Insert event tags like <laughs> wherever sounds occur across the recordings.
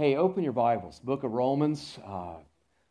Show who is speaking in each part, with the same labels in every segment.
Speaker 1: Hey, open your Bibles. Book of Romans. Uh,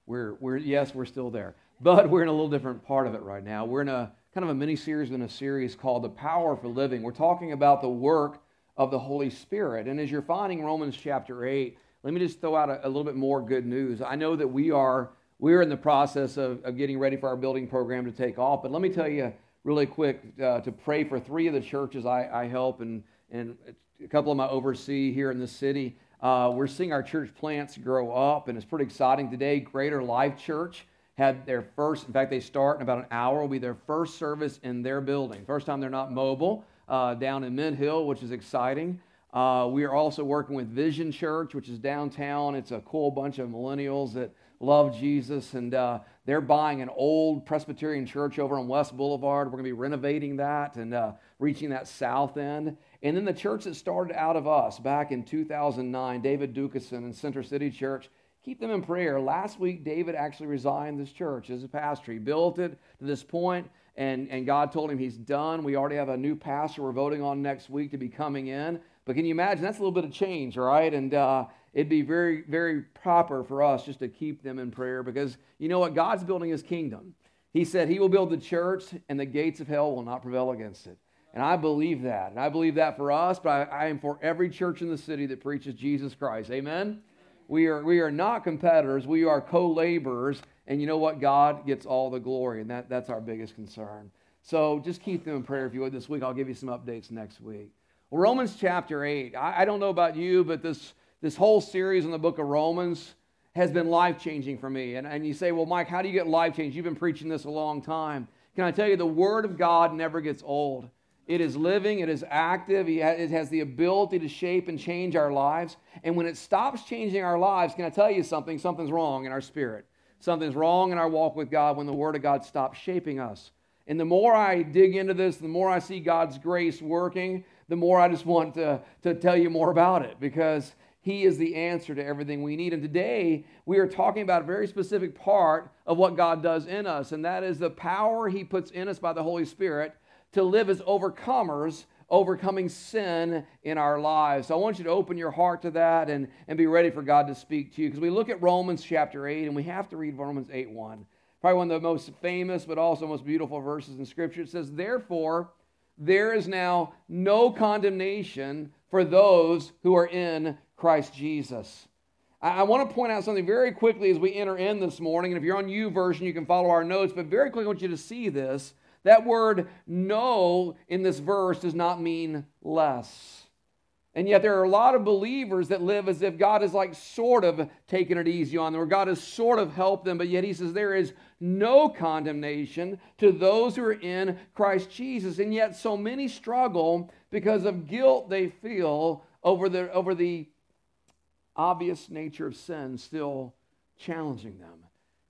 Speaker 1: we're, we're, yes, we're still there, but we're in a little different part of it right now. We're in a kind of a mini series in a series called The Power for Living. We're talking about the work of the Holy Spirit. And as you're finding Romans chapter 8, let me just throw out a, a little bit more good news. I know that we are we're in the process of, of getting ready for our building program to take off, but let me tell you really quick uh, to pray for three of the churches I, I help and, and a couple of them I oversee here in the city. Uh, we're seeing our church plants grow up, and it's pretty exciting today. Greater Life Church had their first, in fact, they start in about an hour, will be their first service in their building. First time they're not mobile, uh, down in Mint Hill, which is exciting. Uh, we are also working with Vision Church, which is downtown. It's a cool bunch of millennials that love Jesus, and uh, they're buying an old Presbyterian church over on West Boulevard. We're going to be renovating that and uh, reaching that south end. And then the church that started out of us back in 2009, David Dukeson and Center City Church, keep them in prayer. Last week, David actually resigned this church as a pastor. He built it to this point, and, and God told him he's done. We already have a new pastor we're voting on next week to be coming in. But can you imagine? That's a little bit of change, right? And uh, it'd be very, very proper for us just to keep them in prayer because you know what? God's building his kingdom. He said he will build the church and the gates of hell will not prevail against it. And I believe that. And I believe that for us, but I, I am for every church in the city that preaches Jesus Christ. Amen? We are, we are not competitors, we are co laborers. And you know what? God gets all the glory, and that, that's our biggest concern. So just keep them in prayer if you would this week. I'll give you some updates next week. Well, Romans chapter 8. I, I don't know about you, but this this whole series in the book of Romans has been life changing for me. And, and you say, well, Mike, how do you get life change? You've been preaching this a long time. Can I tell you, the Word of God never gets old. It is living, it is active, it has the ability to shape and change our lives. And when it stops changing our lives, can I tell you something? Something's wrong in our spirit. Something's wrong in our walk with God when the Word of God stops shaping us. And the more I dig into this, the more I see God's grace working, the more I just want to, to tell you more about it because he is the answer to everything we need. And today, we are talking about a very specific part of what God does in us, and that is the power He puts in us by the Holy Spirit to live as overcomers, overcoming sin in our lives. So I want you to open your heart to that and, and be ready for God to speak to you. Because we look at Romans chapter 8, and we have to read Romans 8 1. Probably one of the most famous, but also most beautiful verses in Scripture. It says, Therefore, there is now no condemnation for those who are in Christ Jesus. I, want to point out something very quickly as we enter in this morning. And if you're on YouVersion, you can follow our notes. But very quickly, I want you to see this. That word no in this verse does not mean less. And yet, there are a lot of believers that live as if God is like sort of taking it easy on them, or God has sort of helped them, but yet He says there is no condemnation to those who are in Christ Jesus. And yet, so many struggle because of guilt they feel over the, over the obvious nature of sin still challenging them.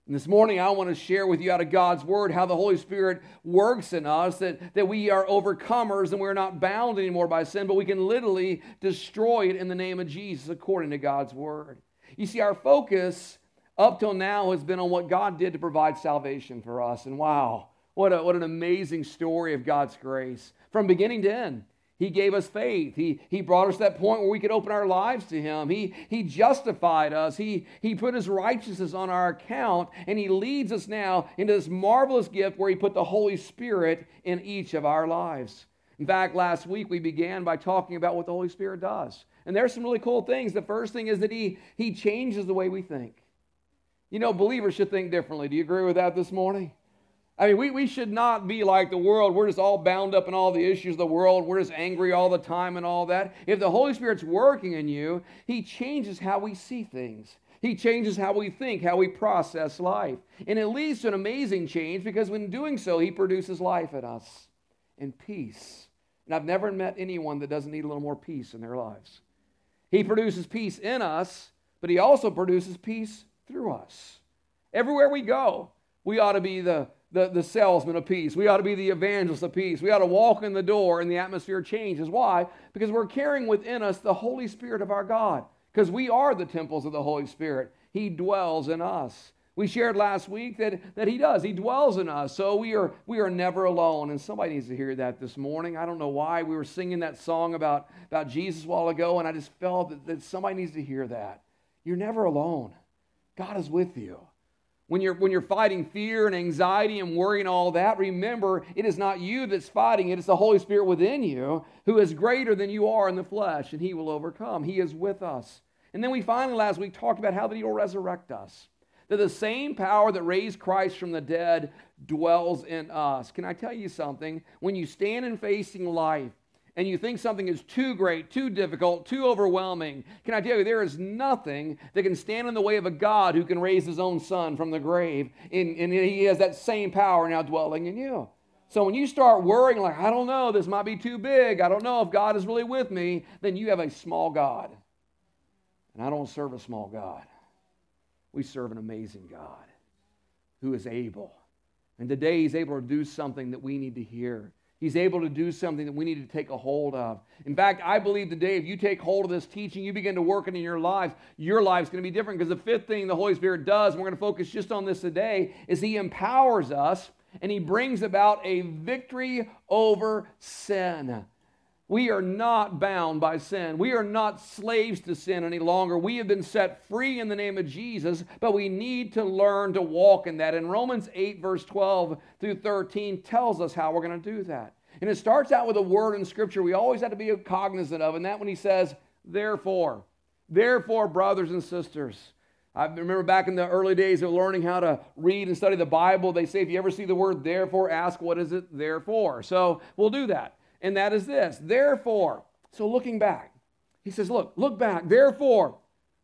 Speaker 1: And this morning, I want to share with you out of God's Word how the Holy Spirit works in us, that, that we are overcomers and we're not bound anymore by sin, but we can literally destroy it in the name of Jesus according to God's Word. You see, our focus up till now has been on what God did to provide salvation for us. And wow, what, a, what an amazing story of God's grace from beginning to end. He gave us faith. He, he brought us to that point where we could open our lives to Him. He, he justified us. He, he put His righteousness on our account. And He leads us now into this marvelous gift where He put the Holy Spirit in each of our lives. In fact, last week we began by talking about what the Holy Spirit does. And there's some really cool things. The first thing is that He, he changes the way we think. You know, believers should think differently. Do you agree with that this morning? I mean, we, we should not be like the world. We're just all bound up in all the issues of the world. We're just angry all the time and all that. If the Holy Spirit's working in you, He changes how we see things. He changes how we think, how we process life. And it leads to an amazing change because when doing so, He produces life in us and peace. And I've never met anyone that doesn't need a little more peace in their lives. He produces peace in us, but He also produces peace through us. Everywhere we go, we ought to be the the, the salesman of peace. We ought to be the evangelist of peace. We ought to walk in the door and the atmosphere changes. Why? Because we're carrying within us the Holy Spirit of our God. Because we are the temples of the Holy Spirit. He dwells in us. We shared last week that, that He does. He dwells in us. So we are, we are never alone. And somebody needs to hear that this morning. I don't know why. We were singing that song about, about Jesus a while ago, and I just felt that, that somebody needs to hear that. you're never alone. God is with you. When you're, when you're fighting fear and anxiety and worry and all that, remember it is not you that's fighting it, it's the Holy Spirit within you who is greater than you are in the flesh, and He will overcome. He is with us. And then we finally last week talked about how that He will resurrect us. That the same power that raised Christ from the dead dwells in us. Can I tell you something? When you stand in facing life, and you think something is too great, too difficult, too overwhelming, can I tell you, there is nothing that can stand in the way of a God who can raise his own son from the grave, and, and he has that same power now dwelling in you. So when you start worrying, like, I don't know, this might be too big, I don't know if God is really with me, then you have a small God. And I don't serve a small God. We serve an amazing God who is able. And today he's able to do something that we need to hear. He's able to do something that we need to take a hold of. In fact, I believe today, if you take hold of this teaching, you begin to work it in your life, your life's going to be different. Because the fifth thing the Holy Spirit does, and we're going to focus just on this today, is He empowers us and He brings about a victory over sin. We are not bound by sin. We are not slaves to sin any longer. We have been set free in the name of Jesus, but we need to learn to walk in that. And Romans 8, verse 12 through 13 tells us how we're going to do that. And it starts out with a word in Scripture we always have to be cognizant of, and that when he says, therefore. Therefore, brothers and sisters. I remember back in the early days of learning how to read and study the Bible, they say if you ever see the word therefore, ask what is it there for. So we'll do that and that is this. Therefore, so looking back, he says, Look, look back. Therefore,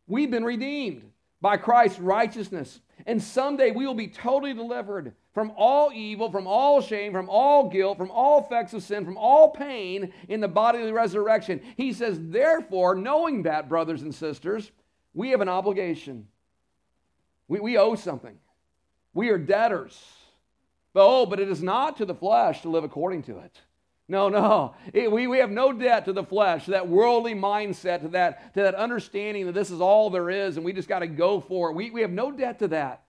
Speaker 1: we've been redeemed by Christ's righteousness. And someday we will be totally delivered from all evil, from all shame, from all guilt, from all effects of sin, from all pain in the body of resurrection. He says, Therefore, knowing that, brothers and sisters, we have an obligation. We, we owe something. We are debtors. But oh, but it is not to the flesh to live according to it. No, no. It, we, we have no debt to the flesh, to that worldly mindset, to that, to that understanding that this is all there is and we just got to go for it. We, we have no debt to that.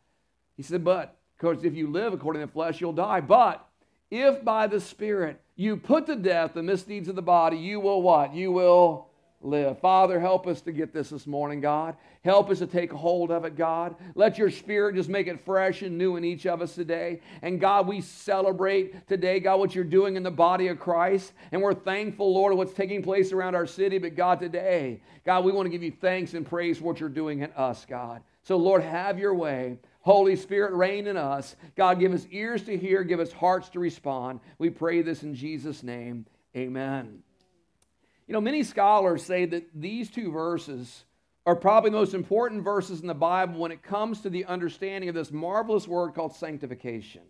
Speaker 1: He said, but, because if you live according to the flesh, you'll die. But if by the Spirit you put to death the misdeeds of the body, you will what? You will live. Father, help us to get this this morning, God. Help us to take hold of it, God. Let your spirit just make it fresh and new in each of us today. And God, we celebrate today, God, what you're doing in the body of Christ. And we're thankful, Lord, of what's taking place around our city. But God, today, God, we want to give you thanks and praise for what you're doing in us, God. So, Lord, have your way. Holy Spirit, reign in us. God, give us ears to hear, give us hearts to respond. We pray this in Jesus' name. Amen. You know, many scholars say that these two verses are probably the most important verses in the Bible when it comes to the understanding of this marvelous word called sanctification.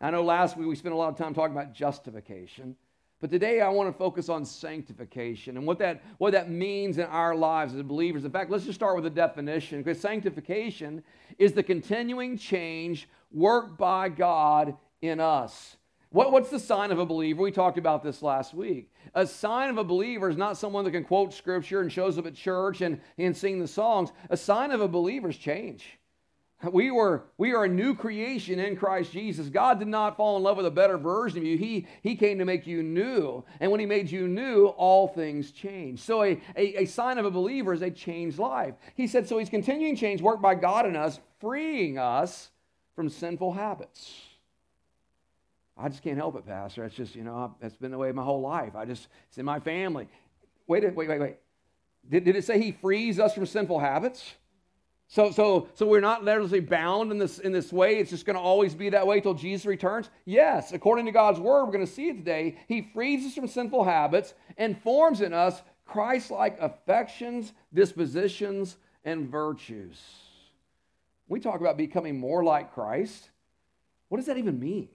Speaker 1: I know last week we spent a lot of time talking about justification, but today I want to focus on sanctification and what that, what that means in our lives as believers. In fact, let's just start with a definition because sanctification is the continuing change worked by God in us. What, what's the sign of a believer? We talked about this last week. A sign of a believer is not someone that can quote scripture and shows up at church and, and sing the songs. A sign of a believer is change. We, were, we are a new creation in Christ Jesus. God did not fall in love with a better version of you. He, he came to make you new. And when He made you new, all things change. So a, a, a sign of a believer is a changed life. He said, so He's continuing change worked by God in us, freeing us from sinful habits. I just can't help it, Pastor. It's just, you know, that's been the way my whole life. I just, it's in my family. Wait, wait, wait, wait. Did, did it say he frees us from sinful habits? So, so, so we're not literally bound in this, in this way. It's just going to always be that way till Jesus returns? Yes, according to God's word, we're going to see it today. He frees us from sinful habits and forms in us Christ like affections, dispositions, and virtues. we talk about becoming more like Christ, what does that even mean?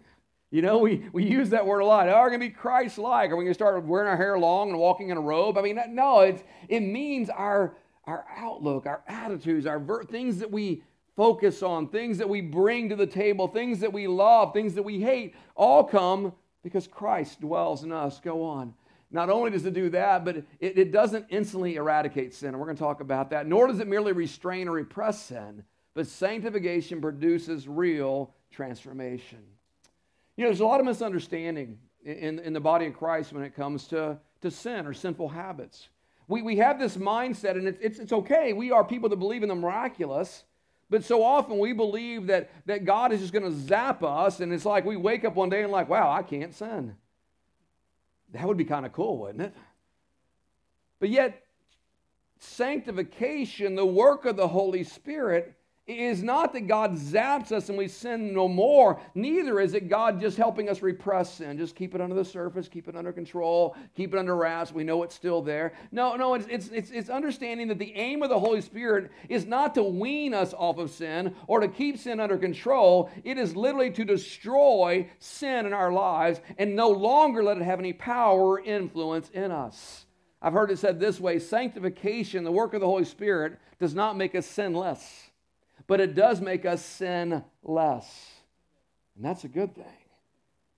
Speaker 1: You know, we, we use that word a lot. Oh, we're going to be Christ like. Are we going to start wearing our hair long and walking in a robe? I mean, no, it's, it means our, our outlook, our attitudes, our ver- things that we focus on, things that we bring to the table, things that we love, things that we hate, all come because Christ dwells in us. Go on. Not only does it do that, but it, it doesn't instantly eradicate sin. And we're going to talk about that. Nor does it merely restrain or repress sin, but sanctification produces real transformation. You know, there's a lot of misunderstanding in, in the body of Christ when it comes to, to sin or sinful habits. We, we have this mindset, and it's, it's, it's okay. We are people that believe in the miraculous. But so often we believe that, that God is just going to zap us, and it's like we wake up one day and, like, wow, I can't sin. That would be kind of cool, wouldn't it? But yet, sanctification, the work of the Holy Spirit, is not that God zaps us and we sin no more. Neither is it God just helping us repress sin. Just keep it under the surface, keep it under control, keep it under wraps. We know it's still there. No, no, it's, it's, it's, it's understanding that the aim of the Holy Spirit is not to wean us off of sin or to keep sin under control. It is literally to destroy sin in our lives and no longer let it have any power or influence in us. I've heard it said this way sanctification, the work of the Holy Spirit, does not make us sinless but it does make us sin less. And that's a good thing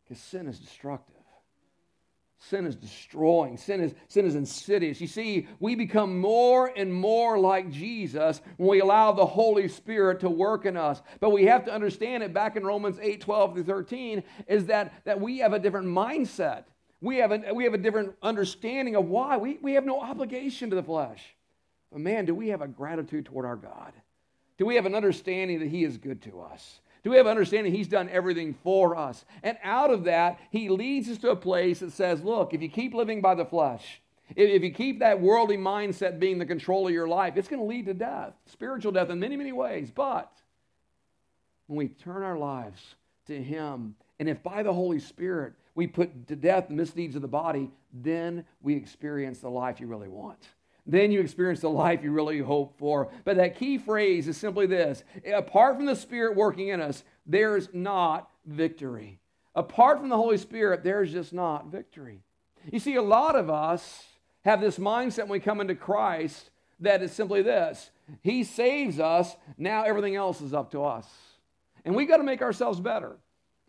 Speaker 1: because sin is destructive. Sin is destroying. Sin is, sin is insidious. You see, we become more and more like Jesus when we allow the Holy Spirit to work in us. But we have to understand it back in Romans 8 12 through 13 is that, that we have a different mindset. We have, a, we have a different understanding of why. We, we have no obligation to the flesh. But man, do we have a gratitude toward our God? Do we have an understanding that He is good to us? Do we have an understanding He's done everything for us? And out of that, He leads us to a place that says, look, if you keep living by the flesh, if you keep that worldly mindset being the control of your life, it's going to lead to death, spiritual death in many, many ways. But when we turn our lives to Him, and if by the Holy Spirit we put to death the misdeeds of the body, then we experience the life you really want then you experience the life you really hope for. But that key phrase is simply this apart from the Spirit working in us, there's not victory. Apart from the Holy Spirit, there's just not victory. You see, a lot of us have this mindset when we come into Christ that is simply this He saves us, now everything else is up to us. And we got to make ourselves better.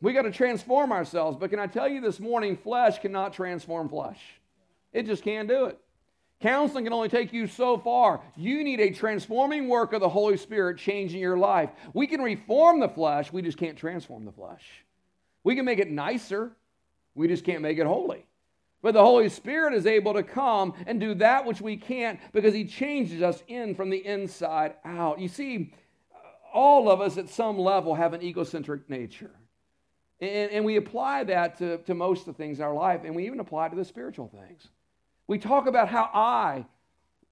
Speaker 1: We got to transform ourselves. But can I tell you this morning, flesh cannot transform flesh. It just can't do it. Counseling can only take you so far. You need a transforming work of the Holy Spirit changing your life. We can reform the flesh, we just can't transform the flesh. We can make it nicer, we just can't make it holy. But the Holy Spirit is able to come and do that which we can't because He changes us in from the inside out. You see, all of us at some level have an egocentric nature. And, and we apply that to, to most of the things in our life, and we even apply to the spiritual things. We talk about how I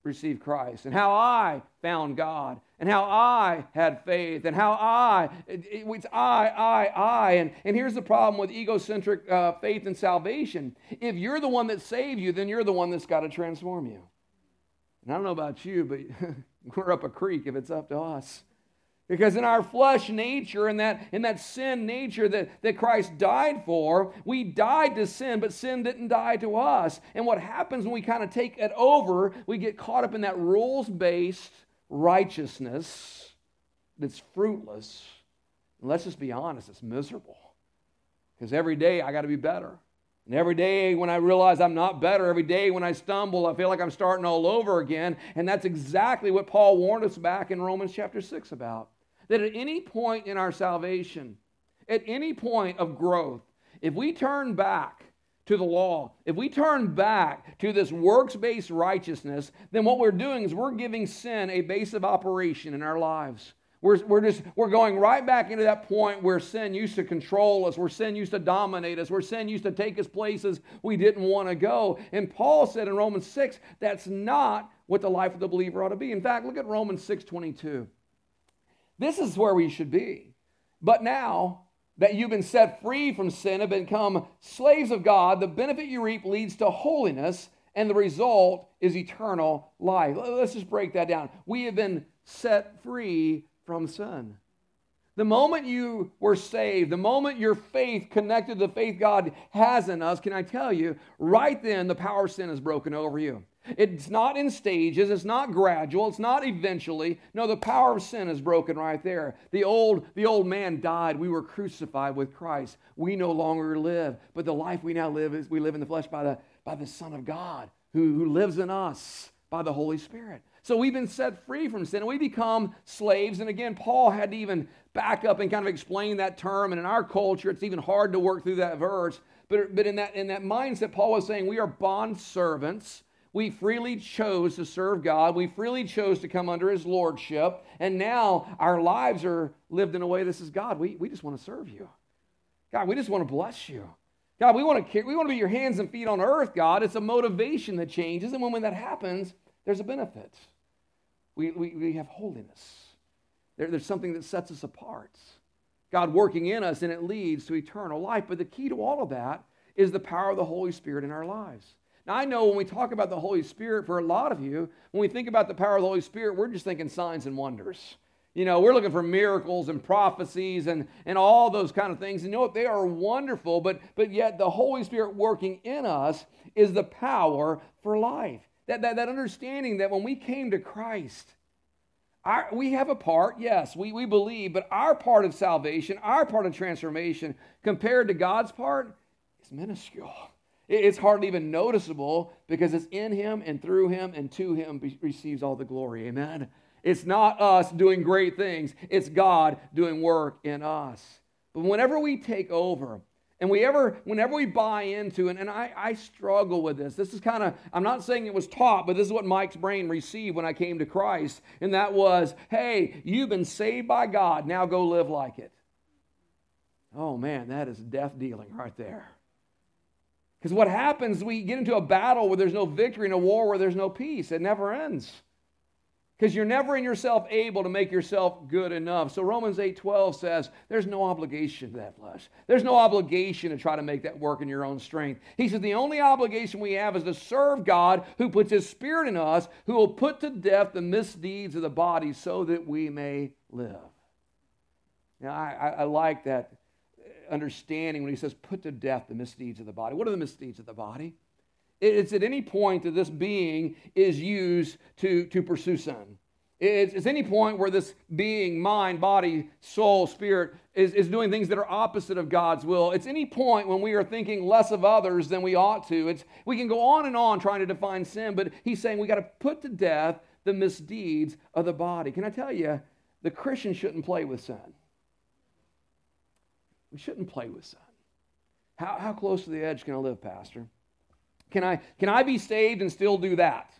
Speaker 1: received Christ and how I found God and how I had faith and how I, it, it's I, I, I. And, and here's the problem with egocentric uh, faith and salvation. If you're the one that saved you, then you're the one that's got to transform you. And I don't know about you, but <laughs> we're up a creek if it's up to us. Because in our flesh nature, in that, in that sin nature that, that Christ died for, we died to sin, but sin didn't die to us. And what happens when we kind of take it over, we get caught up in that rules based righteousness that's fruitless. And let's just be honest, it's miserable. Because every day I got to be better. And every day when I realize I'm not better, every day when I stumble, I feel like I'm starting all over again. And that's exactly what Paul warned us back in Romans chapter 6 about that at any point in our salvation, at any point of growth, if we turn back to the law, if we turn back to this works based righteousness, then what we're doing is we're giving sin a base of operation in our lives. We're, we're just we're going right back into that point where sin used to control us, where sin used to dominate us, where sin used to take us places we didn't want to go. And Paul said in Romans 6, that's not what the life of the believer ought to be. In fact, look at Romans 6 22. This is where we should be. But now that you've been set free from sin and become slaves of God, the benefit you reap leads to holiness, and the result is eternal life. Let's just break that down. We have been set free from sin. The moment you were saved, the moment your faith connected to the faith God has in us, can I tell you, right then the power of sin is broken over you. It's not in stages, it's not gradual, it's not eventually. No, the power of sin is broken right there. The old, the old man died. We were crucified with Christ. We no longer live, but the life we now live is we live in the flesh by the, by the Son of God who, who lives in us by the Holy Spirit. So we've been set free from sin and we become slaves. And again, Paul had to even back up and kind of explain that term. And in our culture, it's even hard to work through that verse. But, but in, that, in that mindset, Paul was saying we are bond servants We freely chose to serve God. We freely chose to come under His Lordship. And now our lives are lived in a way that says, God, we, we just want to serve you. God, we just want to bless you. God, we want to we want to be your hands and feet on earth, God. It's a motivation that changes. And when, when that happens, there's a benefit. We, we, we have holiness. There, there's something that sets us apart. God working in us, and it leads to eternal life. But the key to all of that is the power of the Holy Spirit in our lives. Now, I know when we talk about the Holy Spirit, for a lot of you, when we think about the power of the Holy Spirit, we're just thinking signs and wonders. You know, we're looking for miracles and prophecies and, and all those kind of things. And you know what? They are wonderful, but, but yet the Holy Spirit working in us is the power for life. That, that, that understanding that when we came to Christ, our, we have a part, yes, we, we believe, but our part of salvation, our part of transformation, compared to God's part, is minuscule. It's hardly even noticeable because it's in Him and through Him and to Him be, receives all the glory. Amen. It's not us doing great things, it's God doing work in us. But whenever we take over, and we ever, whenever we buy into, and, and I, I struggle with this. This is kind of, I'm not saying it was taught, but this is what Mike's brain received when I came to Christ. And that was, hey, you've been saved by God, now go live like it. Oh man, that is death dealing right there. Because what happens, we get into a battle where there's no victory, in a war where there's no peace. It never ends because you're never in yourself able to make yourself good enough. So Romans 8:12 says there's no obligation to that flesh. There's no obligation to try to make that work in your own strength. He says the only obligation we have is to serve God who puts his spirit in us, who will put to death the misdeeds of the body so that we may live. Now I, I, I like that understanding when he says put to death the misdeeds of the body. What are the misdeeds of the body? It's at any point that this being is used to, to pursue sin. It's, it's any point where this being, mind, body, soul, spirit, is, is doing things that are opposite of God's will. It's any point when we are thinking less of others than we ought to. It's, we can go on and on trying to define sin, but he's saying we got to put to death the misdeeds of the body. Can I tell you, the Christian shouldn't play with sin. We shouldn't play with sin. How, how close to the edge can I live, Pastor? Can I, can I be saved and still do that?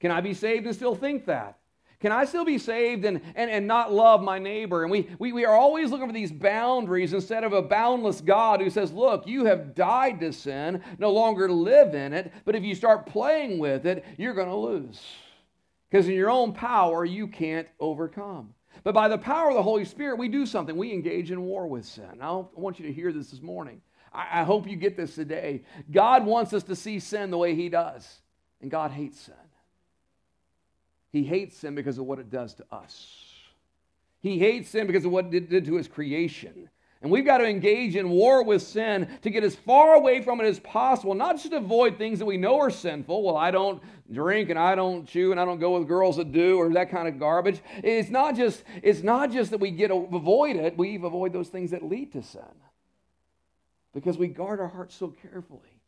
Speaker 1: Can I be saved and still think that? Can I still be saved and, and, and not love my neighbor? And we, we, we are always looking for these boundaries instead of a boundless God who says, Look, you have died to sin, no longer live in it, but if you start playing with it, you're going to lose. Because in your own power, you can't overcome. But by the power of the Holy Spirit, we do something. We engage in war with sin. I want you to hear this this morning. I, hope you get this today. God wants us to see sin the way He does, and God hates sin. He hates sin because of what it does to us. He hates sin because of what it did to His creation. And we've got to engage in war with sin to get as far away from it as possible, not just avoid things that we know are sinful. Well, I don't drink and I don't chew and I don't go with girls that do or that kind of garbage. It's not just, it's not just that we get avoid it, we avoid those things that lead to sin because we guard our hearts so carefully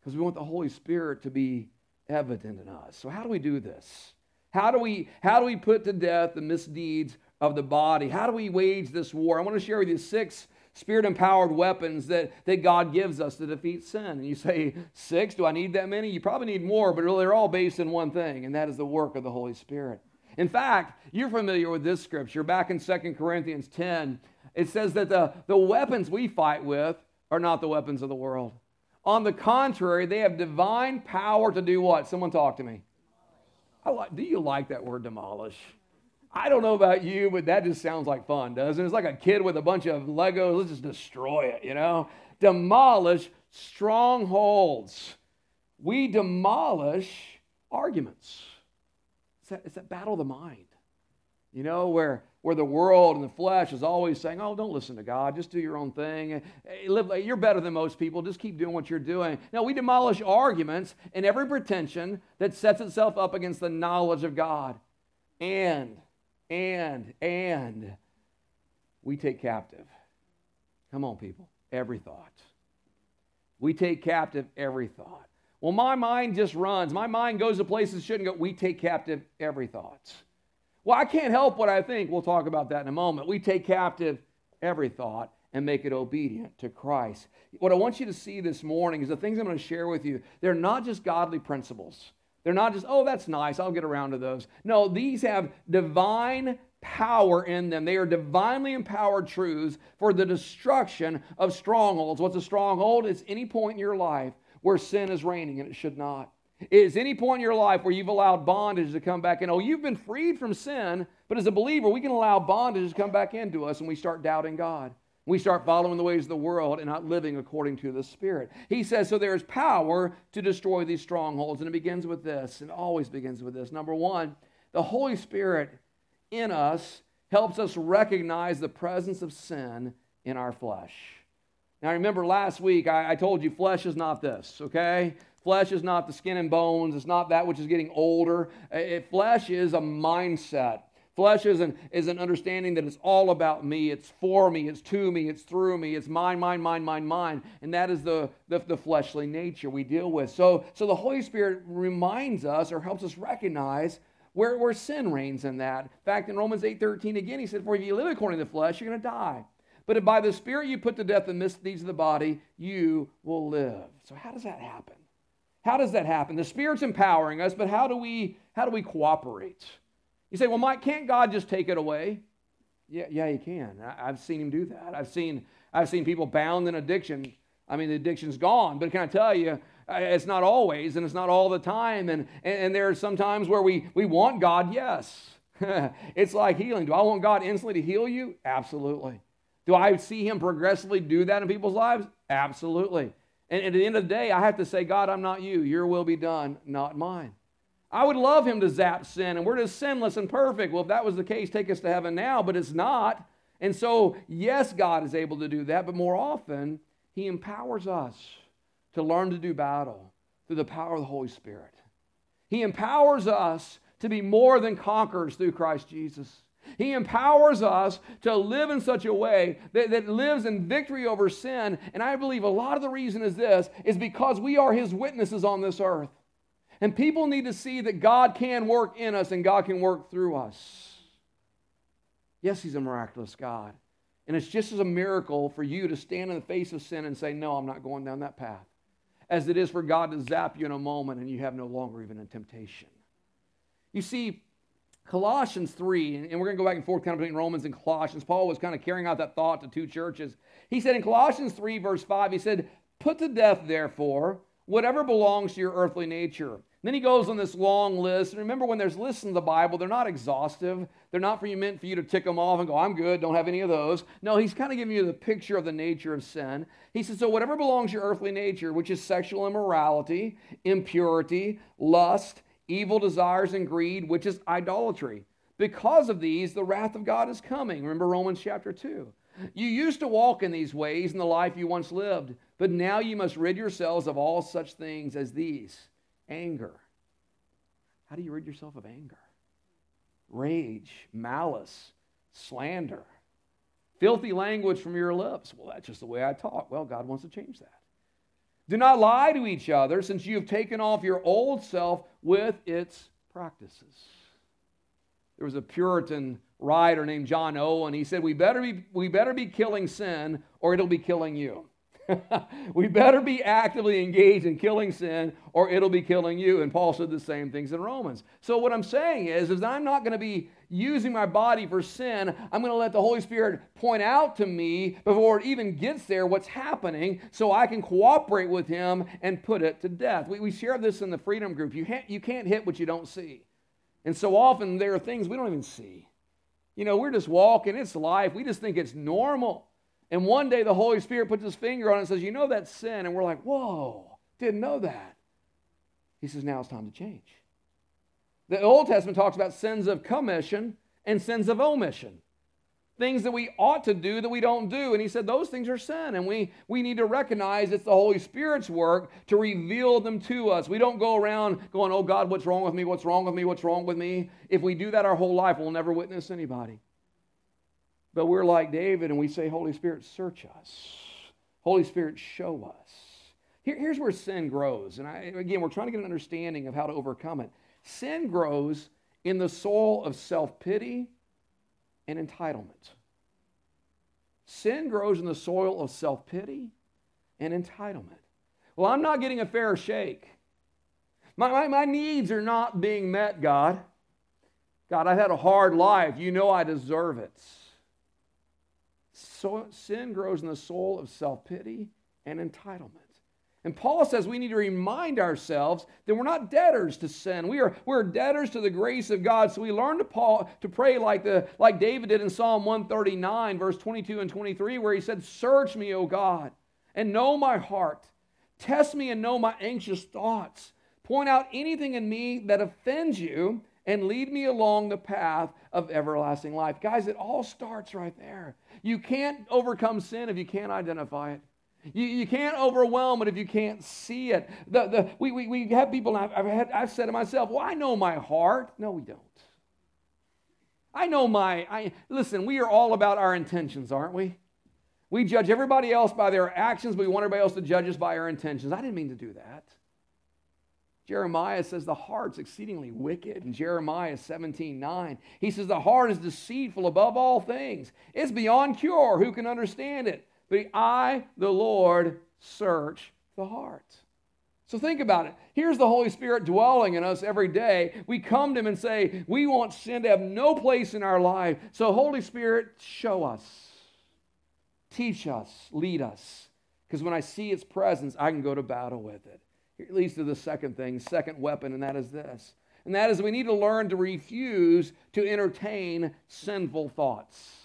Speaker 1: because we want the Holy Spirit to be evident in us. So how do we do this? How do we how do we put to death the misdeeds of the body? How do we wage this war? I want to share with you six spirit empowered weapons that, that God gives us to defeat sin. And you say, six? Do I need that many? You probably need more, but they're all based in one thing, and that is the work of the Holy Spirit. In fact, you're familiar with this scripture. Back in 2 Corinthians 10, it says that the, the weapons we fight with are not the weapons of the world. On the contrary, they have divine power to do what? Someone talk to me. I like, do you like that word demolish? I don't know about you, but that just sounds like fun, doesn't it? It's like a kid with a bunch of Legos. Let's just destroy it, you know? Demolish strongholds. We demolish arguments. It's that, it's that battle of the mind, you know, where where the world and the flesh is always saying, oh, don't listen to God, just do your own thing. You're better than most people, just keep doing what you're doing. Now, we demolish arguments and every pretension that sets itself up against the knowledge of God. And, and, and we take captive. Come on, people, every thought. We take captive every thought. Well, my mind just runs. My mind goes to places it shouldn't go. We take captive every thought. Well, I can't help what I think. We'll talk about that in a moment. We take captive every thought and make it obedient to Christ. What I want you to see this morning is the things I'm going to share with you. They're not just godly principles. They're not just, oh, that's nice, I'll get around to those. No, these have divine power in them. They are divinely empowered truths for the destruction of strongholds. What's a stronghold? It's any point in your life where sin is reigning and it should not. Is any point in your life where you've allowed bondage to come back in? Oh, you've been freed from sin, but as a believer, we can allow bondage to come back into us and we start doubting God. We start following the ways of the world and not living according to the Spirit. He says, so there is power to destroy these strongholds. And it begins with this, and always begins with this. Number one, the Holy Spirit in us helps us recognize the presence of sin in our flesh. Now, remember last week I, I told you flesh is not this, okay? Flesh is not the skin and bones. It's not that which is getting older. It, flesh is a mindset. Flesh is an, is an understanding that it's all about me, it's for me, it's to me, it's through me, it's mine, mine, mine, mine, mine. And that is the, the, the fleshly nature we deal with. So, so the Holy Spirit reminds us or helps us recognize where, where sin reigns in that. In fact, in Romans 8.13 again, he said, For if you live according to the flesh, you're going to die. But if by the Spirit you put to death the misdeeds of the body, you will live. So how does that happen? How does that happen? The Spirit's empowering us, but how do we how do we cooperate? You say, well, Mike, can't God just take it away? Yeah, yeah, he can. I, have seen him do that. I've seen I've seen people bound in addiction. I mean, the addiction's gone, but can I tell you, uh, it's not always and it's not all the time. And, and, and there are some times where we, we want God, yes. <laughs> it's like healing. Do I want God instantly to heal you? Absolutely. Do I see Him progressively do that in people's lives? Absolutely. And, at the end of the day, I have to say, God, I'm not you. Your will be done, not mine. I would love Him to zap sin, and we're just sinless and perfect. Well, if that was the case, take us to heaven now, but it's not. And so, yes, God is able to do that, but more often, He empowers us to learn to do battle through the power of the Holy Spirit. He empowers us to be more than conquerors through Christ Jesus. He empowers us to live in such a way that, that lives in victory over sin. And I believe a lot of the reason is this is because we are his witnesses on this earth. And people need to see that God can work in us and God can work through us. Yes, he's a miraculous God. And it's just as a miracle for you to stand in the face of sin and say, No, I'm not going down that path as it is for God to zap you in a moment and you have no longer even a temptation. You see, Colossians 3, and we're going to go back and forth kind of between Romans and Colossians. Paul was kind of carrying out that thought to two churches. He said in Colossians 3, verse 5, he said, Put to death, therefore, whatever belongs to your earthly nature then he goes on this long list. And remember, when there's lists in the Bible, they're not exhaustive. They're not for you meant for you to tick them off and go, I'm good, don't have any of those. No, he's kind of giving you the picture of the nature of sin. He says, So whatever belongs to your earthly nature, which is sexual immorality, impurity, lust, evil desires, and greed, which is idolatry. Because of these, the wrath of God is coming. Remember Romans chapter 2. You used to walk in these ways in the life you once lived, but now you must rid yourselves of all such things as these anger. How do you rid yourself of anger? Rage, malice, slander, filthy language from your lips. Well, that's just the way I talk. Well, God wants to change that. Do not lie to each other, since you have taken off your old self with its practices. There was a Puritan writer named John Owen. He said, we better, be, we better be killing sin, or it'll be killing you. <laughs> we better be actively engaged in killing sin or it'll be killing you. And Paul said the same things in Romans. So what I'm saying is, is I'm not going to be using my body for sin. I'm going to let the Holy Spirit point out to me before it even gets there what's happening so I can cooperate with him and put it to death. We, we share this in the freedom group. You can't, you can't hit what you don't see. And so often there are things we don't even see. You know, we're just walking, it's life. We just think it's normal. And one day the Holy Spirit puts his finger on it and says, You know that's sin. And we're like, Whoa, didn't know that. He says, Now it's time to change. The Old Testament talks about sins of commission and sins of omission. Things that we ought to do that we don't do. And he said those things are sin. And we, we need to recognize it's the Holy Spirit's work to reveal them to us. We don't go around going, oh God, what's wrong with me? What's wrong with me? What's wrong with me? If we do that our whole life, we'll never witness anybody. But we're like David and we say, Holy Spirit, search us. Holy Spirit, show us. Here, here's where sin grows. And I, again, we're trying to get an understanding of how to overcome it. Sin grows in the soul of self pity and entitlement. Sin grows in the soil of self pity and entitlement. Well, I'm not getting a fair shake. My, my, my needs are not being met, God. God, I've had a hard life. You know I deserve it. So sin grows in the soul of self pity and entitlement. And Paul says we need to remind ourselves that we're not debtors to sin. We are, we're debtors to the grace of God. So we learn to, Paul, to pray like, the, like David did in Psalm 139, verse 22 and 23, where he said, Search me, O God, and know my heart. Test me and know my anxious thoughts. Point out anything in me that offends you and lead me along the path of everlasting life. Guys, it all starts right there. You can't overcome sin if you can't identify it. You, you can't overwhelm it if you can't see it. The, the, we, we, we have people, I've, I've, had, I've said to myself, well, I know my heart. No, we don't. I know my, I, listen, we are all about our intentions, aren't we? We judge everybody else by their actions, but we want everybody else to judge us by our intentions. I didn't mean to do that. Jeremiah says the heart's exceedingly wicked. In Jeremiah 17 9, he says the heart is deceitful above all things. It's beyond cure. Who can understand it? But I, the Lord, search the heart. So think about it. Here's the Holy Spirit dwelling in us every day. We come to Him and say, We want sin to have no place in our life. So, Holy Spirit, show us, teach us, lead us. Because when I see its presence, I can go to battle with it. It leads to the second thing, second weapon, and that is this. And that is we need to learn to refuse to entertain sinful thoughts.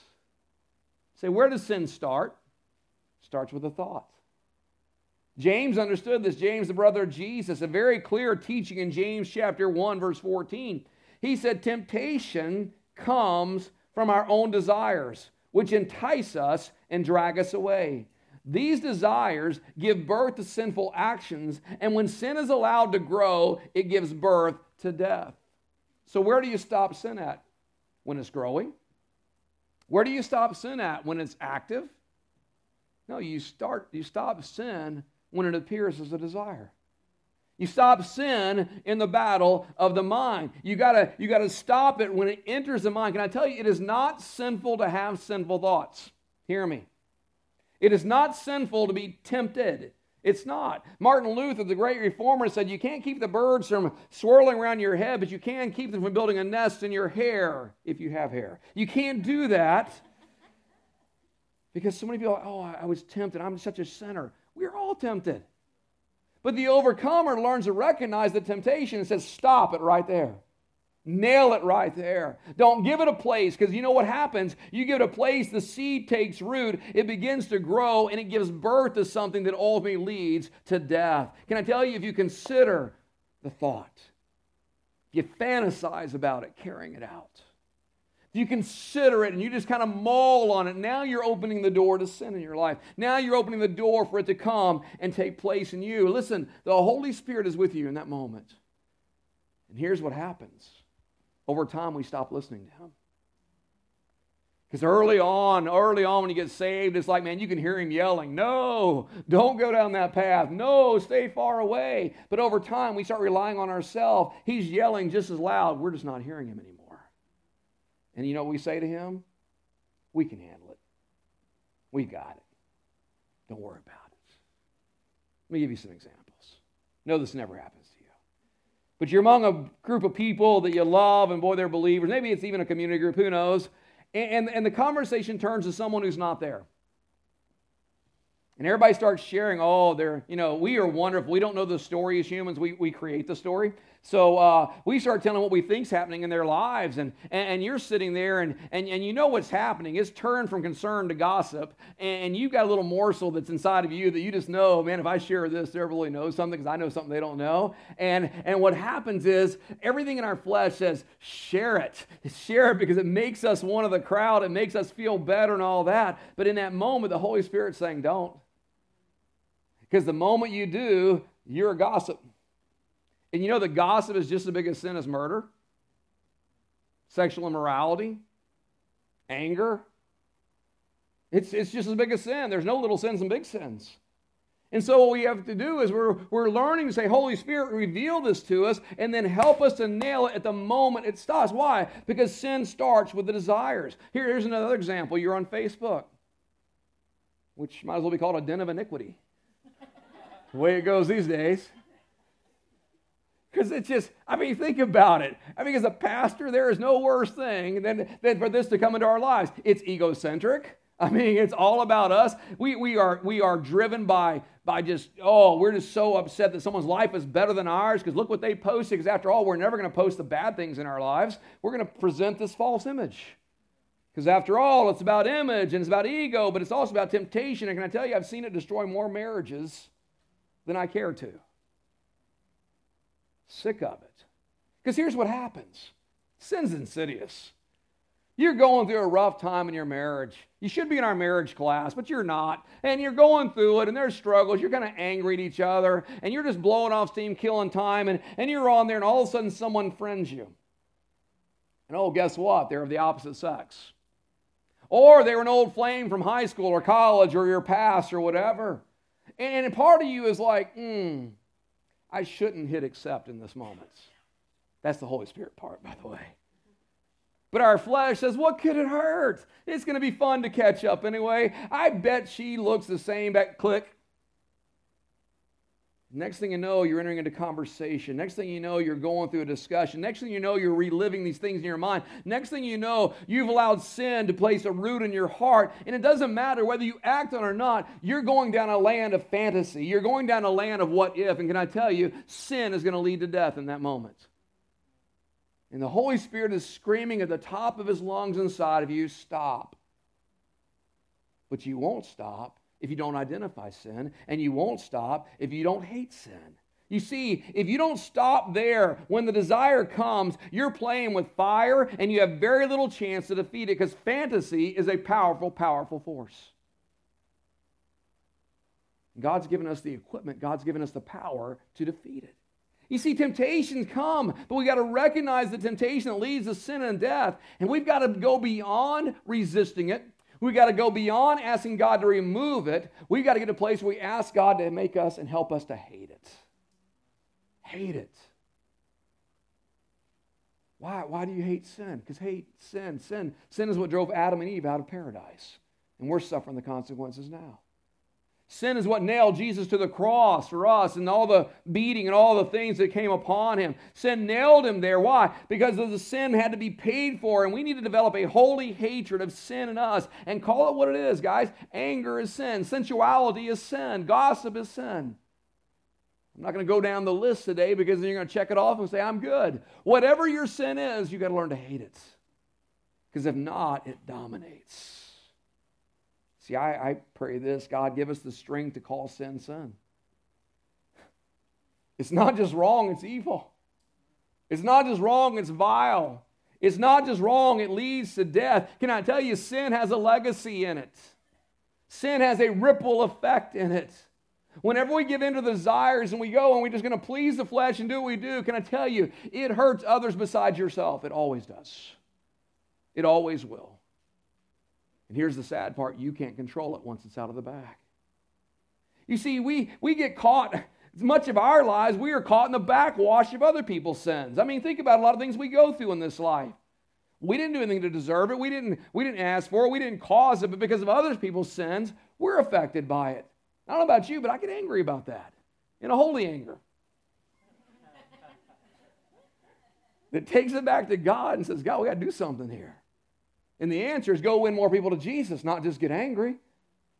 Speaker 1: Say, where does sin start? Starts with a thought. James understood this. James, the brother of Jesus, a very clear teaching in James chapter 1, verse 14. He said, Temptation comes from our own desires, which entice us and drag us away. These desires give birth to sinful actions, and when sin is allowed to grow, it gives birth to death. So, where do you stop sin at? When it's growing? Where do you stop sin at? When it's active? No, you start you stop sin when it appears as a desire. You stop sin in the battle of the mind. You gotta, you gotta stop it when it enters the mind. Can I tell you, it is not sinful to have sinful thoughts. Hear me. It is not sinful to be tempted. It's not. Martin Luther, the great reformer, said you can't keep the birds from swirling around your head, but you can keep them from building a nest in your hair if you have hair. You can't do that. Because so many people, oh, I was tempted. I'm such a sinner. We're all tempted. But the overcomer learns to recognize the temptation and says, stop it right there. Nail it right there. Don't give it a place because you know what happens? You give it a place, the seed takes root, it begins to grow, and it gives birth to something that ultimately leads to death. Can I tell you, if you consider the thought, you fantasize about it, carrying it out you consider it and you just kind of mull on it, now you're opening the door to sin in your life. Now you're opening the door for it to come and take place in you. Listen, the Holy Spirit is with you in that moment. And here's what happens over time, we stop listening to Him. Because early on, early on when you get saved, it's like, man, you can hear him yelling, No, don't go down that path. No, stay far away. But over time, we start relying on ourselves. He's yelling just as loud. We're just not hearing him anymore. And you know what we say to him? We can handle it. We got it. Don't worry about it. Let me give you some examples. No, this never happens to you. But you're among a group of people that you love, and boy, they're believers. Maybe it's even a community group, who knows? And, and, and the conversation turns to someone who's not there. And everybody starts sharing, oh, they're, you know, we are wonderful. We don't know the story as humans, we, we create the story. So uh, we start telling what we think's happening in their lives, and, and, you're sitting there and, and, and you know what's happening. It's turned from concern to gossip, and you've got a little morsel that's inside of you that you just know, man, if I share this, everybody knows something because I know something they don't know. And, and what happens is everything in our flesh says, share it. Share it because it makes us one of the crowd, it makes us feel better and all that. But in that moment, the Holy Spirit's saying, don't. Because the moment you do, you're a gossip. And you know that gossip is just as big a sin as murder, sexual immorality, anger. It's, it's just as big a sin. There's no little sins and big sins. And so what we have to do is we're, we're learning to say, Holy Spirit, reveal this to us and then help us to nail it at the moment it starts. Why? Because sin starts with the desires. Here, here's another example. You're on Facebook, which might as well be called a den of iniquity. the way it goes these days. Because it's just, I mean, think about it. I mean, as a pastor, there is no worse thing than, than for this to come into our lives. It's egocentric. I mean, it's all about us. We, we, are, we are driven by, by just, oh, we're just so upset that someone's life is better than ours because look what they posted. Because after all, we're never going to post the bad things in our lives. We're going to present this false image. Because after all, it's about image and it's about ego, but it's also about temptation. And can I tell you, I've seen it destroy more marriages than I care to. Sick of it. Because here's what happens sin's insidious. You're going through a rough time in your marriage. You should be in our marriage class, but you're not. And you're going through it, and there's struggles. You're kind of angry at each other, and you're just blowing off steam, killing time, and, and you're on there, and all of a sudden someone friends you. And oh, guess what? They're of the opposite sex. Or they were an old flame from high school or college or your past or whatever. And, and part of you is like, hmm, I shouldn't hit accept in this moment. That's the Holy Spirit part, by the way. But our flesh says, What could it hurt? It's going to be fun to catch up anyway. I bet she looks the same. Back click. Next thing you know, you're entering into conversation. Next thing you know, you're going through a discussion. Next thing you know, you're reliving these things in your mind. Next thing you know, you've allowed sin to place a root in your heart. And it doesn't matter whether you act on it or not, you're going down a land of fantasy. You're going down a land of what if. And can I tell you, sin is going to lead to death in that moment. And the Holy Spirit is screaming at the top of his lungs inside of you, stop. But you won't stop if you don't identify sin, and you won't stop if you don't hate sin. You see, if you don't stop there when the desire comes, you're playing with fire and you have very little chance to defeat it because fantasy is a powerful, powerful force. God's given us the equipment, God's given us the power to defeat it. You see, temptations come, but we got to recognize the temptation that leads to sin and death. And we've got to go beyond resisting it. We've got to go beyond asking God to remove it. We've got to get to a place where we ask God to make us and help us to hate it. Hate it. Why? Why do you hate sin? Because hate sin. Sin. Sin is what drove Adam and Eve out of paradise. And we're suffering the consequences now. Sin is what nailed Jesus to the cross for us and all the beating and all the things that came upon him. Sin nailed him there. Why? Because the sin had to be paid for, and we need to develop a holy hatred of sin in us and call it what it is, guys. Anger is sin, sensuality is sin, gossip is sin. I'm not going to go down the list today because then you're going to check it off and say, I'm good. Whatever your sin is, you've got to learn to hate it. Because if not, it dominates. See, I, I pray this God, give us the strength to call sin sin. <laughs> It's not just wrong, it's evil. It's not just wrong, it's vile. It's not just wrong, it leads to death. Can I tell you, sin has a legacy in it, sin has a ripple effect in it. Whenever we give in to the desires and we go and we're just going to please the flesh and do what we do, can I tell you, it hurts others besides yourself. It always does. It always will. And here's the sad part you can't control it once it's out of the bag. You see, we, we get caught, much of our lives, we are caught in the backwash of other people's sins. I mean, think about a lot of things we go through in this life. We didn't do anything to deserve it. We didn't, we didn't ask for it. We didn't cause it. But because of other people's sins, we're affected by it. I don't know about you, but I get angry about that in a holy anger. that takes it back to God and says, God, we got to do something here. And the answer is go win more people to Jesus, not just get angry.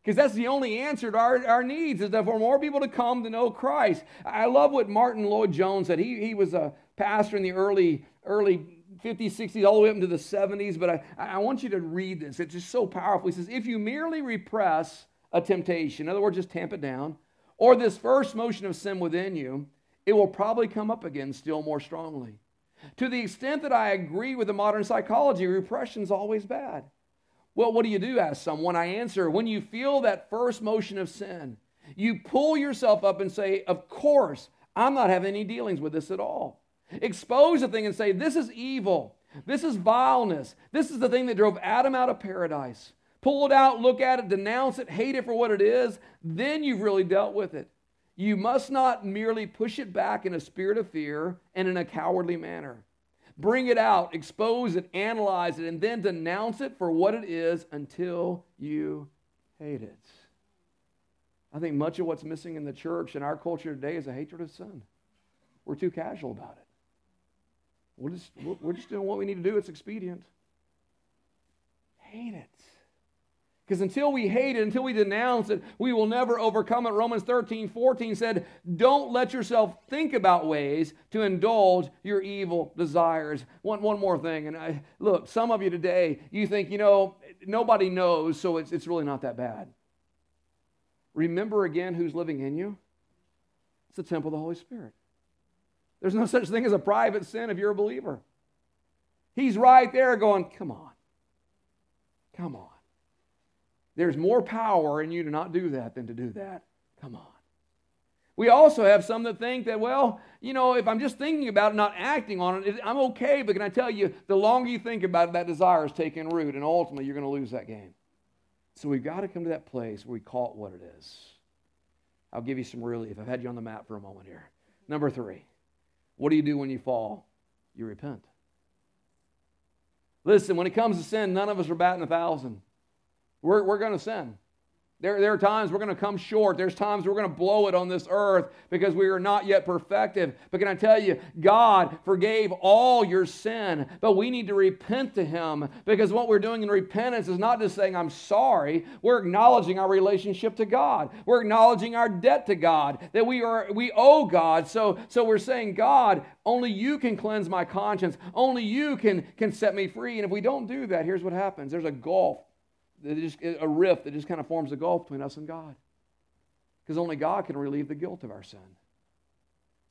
Speaker 1: Because that's the only answer to our, our needs is that for more people to come to know Christ. I love what Martyn Lloyd-Jones said. He, he was a pastor in the early, early 50s, 60s, all the way up into the 70s. But I, I want you to read this. It's just so powerful. He says, if you merely repress a temptation, in other words, just tamp it down, or this first motion of sin within you, it will probably come up again still more strongly. To the extent that I agree with the modern psychology, repression is always bad. Well, what do you do? Ask someone. I answer when you feel that first motion of sin, you pull yourself up and say, Of course, I'm not having any dealings with this at all. Expose the thing and say, This is evil. This is vileness. This is the thing that drove Adam out of paradise. Pull it out, look at it, denounce it, hate it for what it is. Then you've really dealt with it. You must not merely push it back in a spirit of fear and in a cowardly manner. Bring it out, expose it, analyze it, and then denounce it for what it is until you hate it. I think much of what's missing in the church and our culture today is a hatred of sin. we're too casual about it. We're just, we're just doing what we need to do. It's expedient. Hate it. Because until we hate it, until we denounce it, we will never overcome it. Romans 13, 14 said, Don't let yourself think about ways to indulge your evil desires. One, one more thing. And I, look, some of you today, you think, you know, nobody knows, so it's, it's really not that bad. Remember again who's living in you? It's the temple of the Holy Spirit. There's no such thing as a private sin if you're a believer. He's right there going, Come on. Come on. There's more power in you to not do that than to do that. Come on. We also have some that think that, well, you know, if I'm just thinking about it, not acting on it, I'm okay. But can I tell you, the longer you think about it, that desire is taking root, and ultimately you're going to lose that game. So we've got to come to that place where we call it what it is. I'll give you some relief. I've had you on the map for a moment here. Number three, what do you do when you fall? You repent. Listen, when it comes to sin, none of us are batting a thousand. We're, we're going to sin. There, there are times we're going to come short. There's times we're going to blow it on this earth because we are not yet perfected. But can I tell you, God forgave all your sin, but we need to repent to Him because what we're doing in repentance is not just saying, I'm sorry. We're acknowledging our relationship to God. We're acknowledging our debt to God, that we, are, we owe God. So, so we're saying, God, only you can cleanse my conscience. Only you can, can set me free. And if we don't do that, here's what happens there's a gulf just, a rift that just kind of forms a gulf between us and God. Because only God can relieve the guilt of our sin.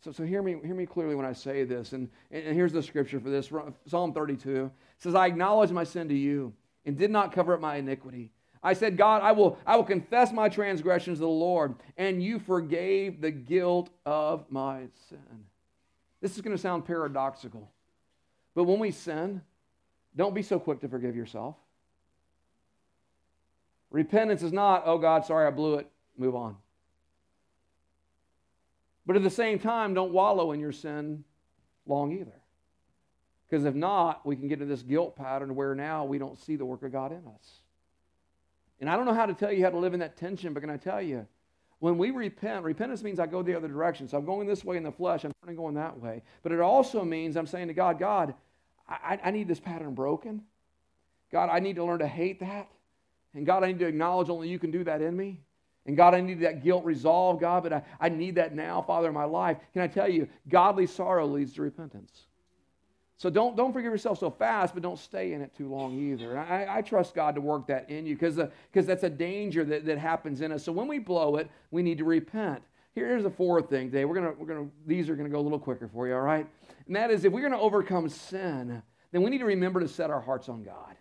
Speaker 1: So, so hear, me, hear me clearly when I say this. And, and here's the scripture for this Psalm 32 says, I acknowledge my sin to you and did not cover up my iniquity. I said, God, I will, I will confess my transgressions to the Lord, and you forgave the guilt of my sin. This is going to sound paradoxical. But when we sin, don't be so quick to forgive yourself. Repentance is not, oh God, sorry, I blew it, move on. But at the same time, don't wallow in your sin long either. Because if not, we can get into this guilt pattern where now we don't see the work of God in us. And I don't know how to tell you how to live in that tension, but can I tell you? When we repent, repentance means I go the other direction. So I'm going this way in the flesh, I'm turning going that way. But it also means I'm saying to God, God, I, I need this pattern broken. God, I need to learn to hate that. And God, I need to acknowledge only you can do that in me. And God, I need that guilt resolved, God, but I, I need that now, Father, in my life. Can I tell you, godly sorrow leads to repentance. So don't, don't forgive yourself so fast, but don't stay in it too long either. I, I trust God to work that in you because uh, that's a danger that, that happens in us. So when we blow it, we need to repent. Here's the fourth thing today. We're gonna, we're gonna, these are going to go a little quicker for you, all right? And that is if we're going to overcome sin, then we need to remember to set our hearts on God.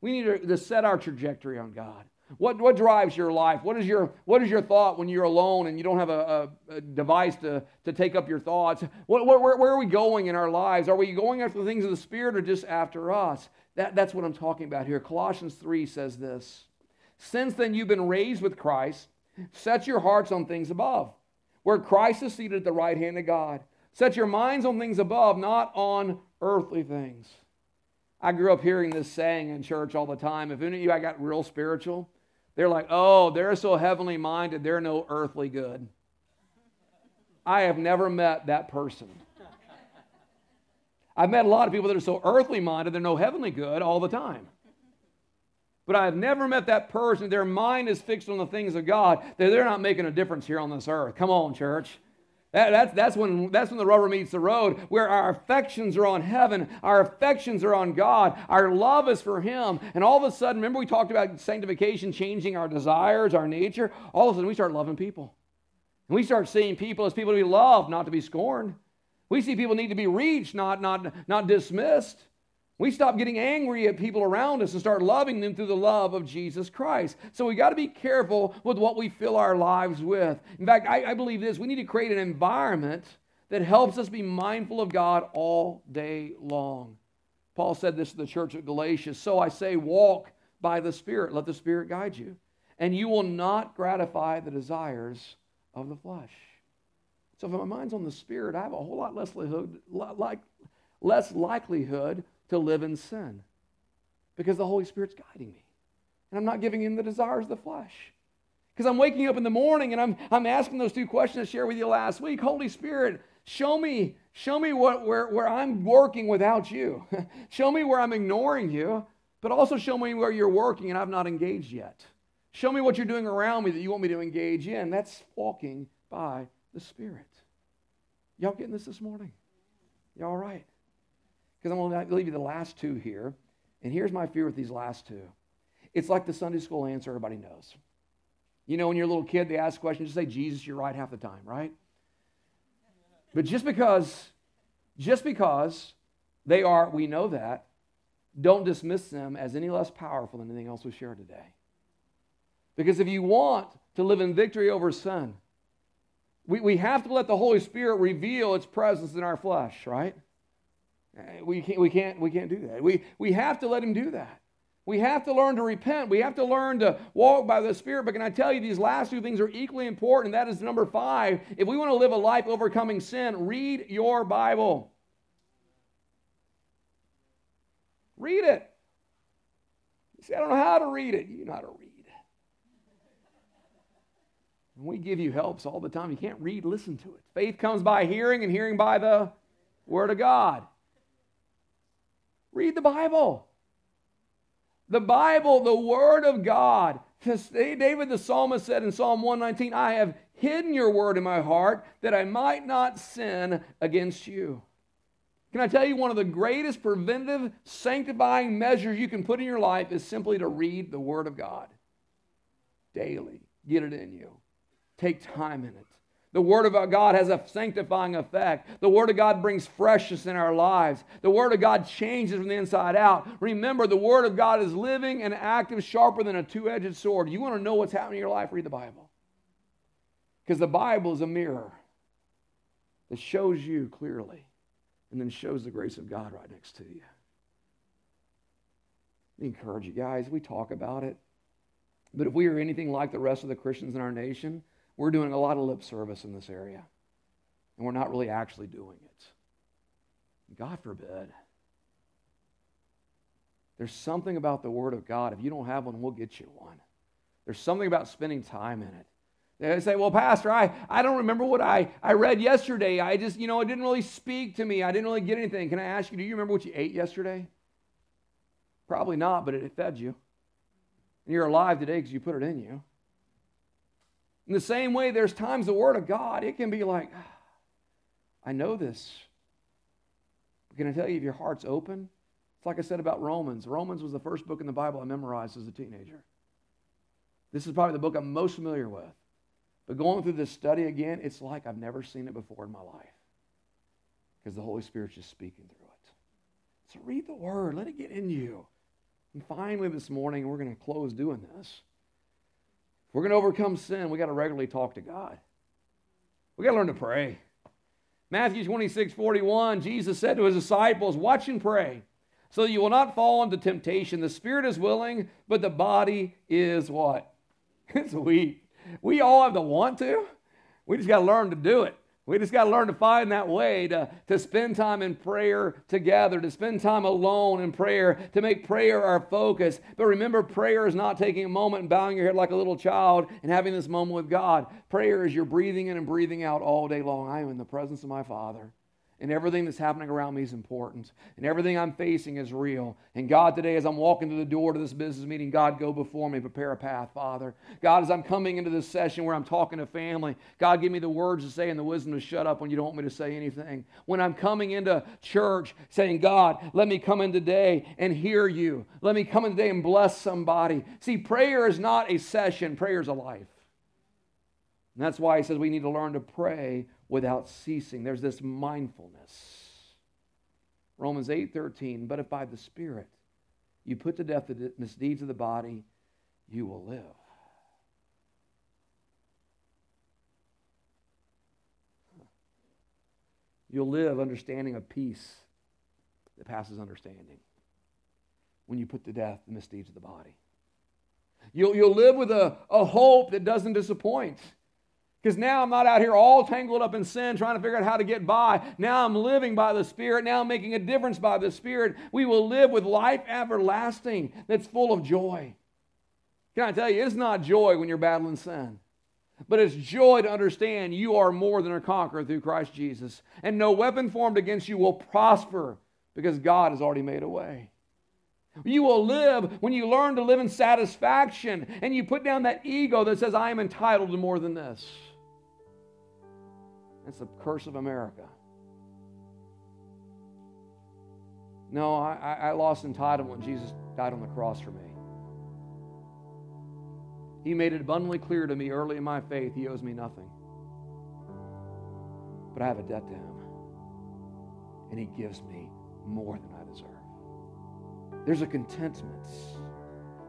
Speaker 1: We need to, to set our trajectory on God. What, what drives your life? What is your, what is your thought when you're alone and you don't have a, a, a device to, to take up your thoughts? What, where, where, are we going in our lives? Are we going after the things of the Spirit or just after us? That, that's what I'm talking about here. Colossians 3 says this Since then you've been raised with Christ, set your hearts on things above, where Christ is seated at the right hand of God. Set your minds on things above, not on earthly things. I grew up hearing this saying in church all the time. If any of you I got real spiritual, they're like, oh, they're so heavenly minded, they're no earthly good. I have never met that person. I've met a lot of people that are so earthly minded, they're no heavenly good all the time. But I've never met that person, their mind is fixed on the things of God, that they're not making a difference here on this earth. Come on, church. That, that's, that's, when, that's when the rubber meets the road, where our affections are on heaven, our affections are on God, our love is for Him. And all of a sudden, remember we talked about sanctification changing our desires, our nature? All of a sudden, we start loving people. And we start seeing people as people to be loved, not to be scorned. We see people need to be reached, not, not, not dismissed. We stop getting angry at people around us and start loving them through the love of Jesus Christ. So we got to be careful with what we fill our lives with. In fact, I, I, believe this we need to create an environment that helps us be mindful of God all day long. Paul said this to the church at Galatia So I say, walk by the Spirit, let the Spirit guide you, and you will not gratify the desires of the flesh. So if my mind's on the Spirit, I have a whole lot less likelihood, like, less likelihood to live in sin because the Holy Spirit's guiding me. And I'm not giving in the desires of the flesh. Because I'm waking up in the morning and I'm, I'm asking those two questions I shared with you last week. Holy Spirit, Show me, show me what, where, where I'm working without you. <laughs> show me where I'm ignoring you, but also show me where you're working and I've not engaged yet. Show me what you're doing around me that you want me to engage in. That's walking by the Spirit. Y'all getting this this morning? You all right? Because I'm going to leave you the last two here. And here's my fear with these last two it's like the Sunday school answer everybody knows. You know, when you're a little kid, they ask questions, just say, Jesus, you're right half the time, right? But just because, just because they are, we know that, don't dismiss them as any less powerful than anything else we share today. Because if you want to live in victory over sin, we, we have to let the Holy Spirit reveal its presence in our flesh, right? Eh, we can't, we can't, we can't do that. We, we have to let Him do that. We have to learn to repent. We have to learn to walk by the Spirit. But can I tell you, these last two things are equally important. That is number five. If we want to live a life overcoming sin, read your Bible. Read it. You say, I don't know how to read it. You know how to read. And we give you helps all the time. You can't read, listen to it. Faith comes by hearing, and hearing by the Word of God. Read the Bible. The Bible, the Word of God. David the psalmist said in Psalm 119, I have hidden your word in my heart that I might not sin against you. Can I tell you one of the greatest preventative sanctifying measures you can put in your life is simply to read the Word of God daily. Get it in you. Take time in it. The Word of God has a sanctifying effect. The Word of God brings freshness in our lives. The Word of God changes from the inside out. Remember, the Word of God is living and active, sharper than a two edged sword. You want to know what's happening in your life? Read the Bible. Because the Bible is a mirror that shows you clearly and then shows the grace of God right next to you. We encourage you guys, we talk about it. But if we are anything like the rest of the Christians in our nation, we're doing a lot of lip service in this area, and we're not really actually doing it. God forbid. There's something about the Word of God. If you don't have one, we'll get you one. There's something about spending time in it. They say, well, Pastor, I, I don't remember what I, I read yesterday. I just, you know, it didn't really speak to me. I didn't really get anything. Can I ask you, do you remember what you ate yesterday? Probably not, but it fed you. And you're alive today because you put it in you. In the same way, there's times the Word of God, it can be like, ah, I know this. But can I tell you, if your heart's open, it's like I said about Romans. Romans was the first book in the Bible I memorized as a teenager. This is probably the book I'm most familiar with. But going through this study again, it's like I've never seen it before in my life because the Holy Spirit's just speaking through it. So read the Word, let it get in you. And finally, this morning, we're going to close doing this. If we're going to overcome sin, we got to regularly talk to God. We got to learn to pray. Matthew 26, 41, Jesus said to his disciples, Watch and pray, so that you will not fall into temptation. The spirit is willing, but the body is what? <laughs> It's weak. We all have the want to. We just got to learn to do it. We just got to learn to find that way to, to spend time in prayer together, to spend time alone in prayer, to make prayer our focus. But remember, prayer is not taking a moment and bowing your head like a little child and having this moment with God. Prayer is you're breathing in and breathing out all day long. I am in the presence of my Father and everything that's happening around me is important, and everything I'm facing is real. And God, today, as I'm walking to the door to this business meeting, God, go before me, prepare a path, Father. God, as I'm coming into this session where I'm talking to family, God, give me the words to say and the wisdom to shut up when you don't want me to say anything. When I'm coming into church saying, God, let me come in today and hear you. Let me come in today and bless somebody. See, prayer is not a session, prayer is a life. And that's why he says we need to learn to pray without ceasing. There's this mindfulness. Romans 8:13, but if by the Spirit you put to death the misdeeds of the body, you will live. You'll live understanding a peace that passes understanding when you put to death the misdeeds of the body. You'll, you'll live with a, a hope that doesn't disappoint. Because now I'm not out here all tangled up in sin trying to figure out how to get by. Now I'm living by the Spirit. Now I'm making a difference by the Spirit. We will live with life everlasting that's full of joy. Can I tell you, it's not joy when you're battling sin. But it's joy to understand you are more than a conqueror through Christ Jesus. And no weapon formed against you will prosper because God has already made a way. You will live when you learn to live in satisfaction and you put down that ego that says, I am entitled to more than this. That's the curse of America. No, I, I lost entitlement when Jesus died on the cross for me. He made it abundantly clear to me early in my faith he owes me nothing. But I have a debt to him. And he gives me more than I deserve. There's a contentment.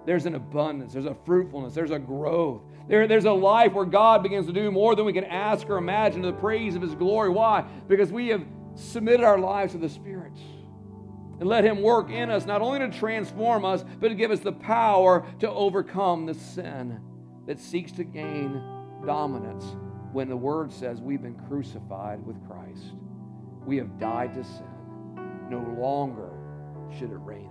Speaker 1: There's an abundance. There's a fruitfulness. There's a growth. There, there's a life where God begins to do more than we can ask or imagine to the praise of his glory. Why? Because we have submitted our lives to the Spirit and let Him work in us, not only to transform us, but to give us the power to overcome the sin that seeks to gain dominance when the Word says we've been crucified with Christ. We have died to sin. No longer should it reign